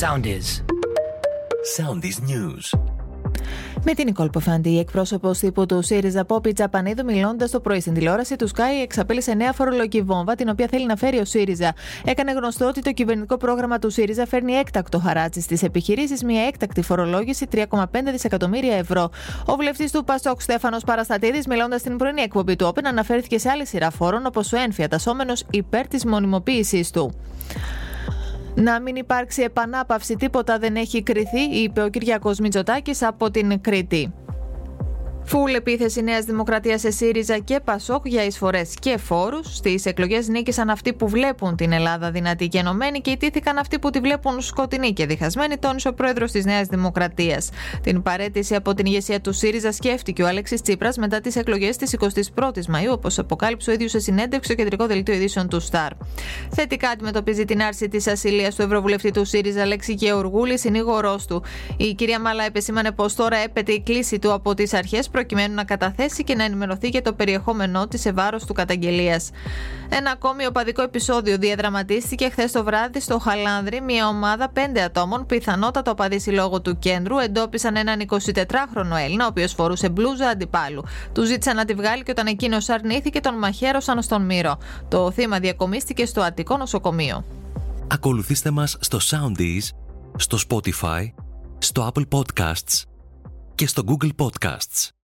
Soundies. Soundies News. Με την Νικόλ Ποφάντη, η εκπρόσωπος τύπου του ΣΥΡΙΖΑ Πόπη Τζαπανίδου, μιλώντας το πρωί στην τηλεόραση του Sky, εξαπέλυσε νέα φορολογική βόμβα, την οποία θέλει να φέρει ο ΣΥΡΙΖΑ. Έκανε γνωστό ότι το κυβερνητικό πρόγραμμα του ΣΥΡΙΖΑ φέρνει έκτακτο χαράτσι στις επιχειρήσεις, μια έκτακτη φορολόγηση 3,5 δισεκατομμύρια ευρώ. Ο βουλευτής του Πασόκ Στέφανος Παραστατήδη, μιλώντας στην πρωινή εκπομπή του Όπεν, αναφέρθηκε σε άλλη σειρά φόρων, όπως ο ένφια τασόμενο υπέρ της μονιμοποίησής του. Να μην υπάρξει επανάπαυση, τίποτα δεν έχει κριθεί, είπε ο Κυριακός Μητσοτάκης από την Κρήτη. Φουλ επίθεση Νέας Δημοκρατίας σε ΣΥΡΙΖΑ και ΠΑΣΟΚ για εισφορές και φόρους. Στις εκλογές νίκησαν αυτοί που βλέπουν την Ελλάδα δυνατή και ενωμένη και ιτήθηκαν αυτοί που τη βλέπουν σκοτεινή και διχασμένη, τόνισε ο πρόεδρος της Νέας Δημοκρατίας. Την παρέτηση από την ηγεσία του ΣΥΡΙΖΑ σκέφτηκε ο Αλέξη Τσίπρας μετά τις εκλογές της 21η Μαου, όπως αποκάλυψε ο ίδιος σε συνέντευξη στο κεντρικό δελτίο ειδήσεων του ΣΤΑΡ. Θετικά αντιμετωπίζει την άρση της ασυλίας του Ευρωβουλευτή του ΣΥΡΙΖΑ Αλέξη Γεωργούλη, συνήγορός του. Η κυρία Μάλα επεσήμανε πως τώρα έπεται η κλίση του από τις αρχές προκειμένου να καταθέσει και να ενημερωθεί για το περιεχόμενό της σε βάρος του καταγγελίας. Ένα ακόμη οπαδικό επεισόδιο διαδραματίστηκε χθες το βράδυ στο Χαλάνδρη. Μια ομάδα πέντε ατόμων, πιθανότατα οπαδοί συλλόγου του κέντρου, εντόπισαν έναν 24χρονο Έλληνα, ο οποίος φορούσε μπλούζα αντιπάλου. Του ζήτησαν να τη βγάλει και όταν εκείνος αρνήθηκε, τον μαχαίρωσαν στον Μύρο. Το θύμα διακομίστηκε στο Αττικό νοσοκομείο. Ακολουθήστε μας στο Soundees, στο Spotify, στο Apple Podcasts και στο Google Podcasts.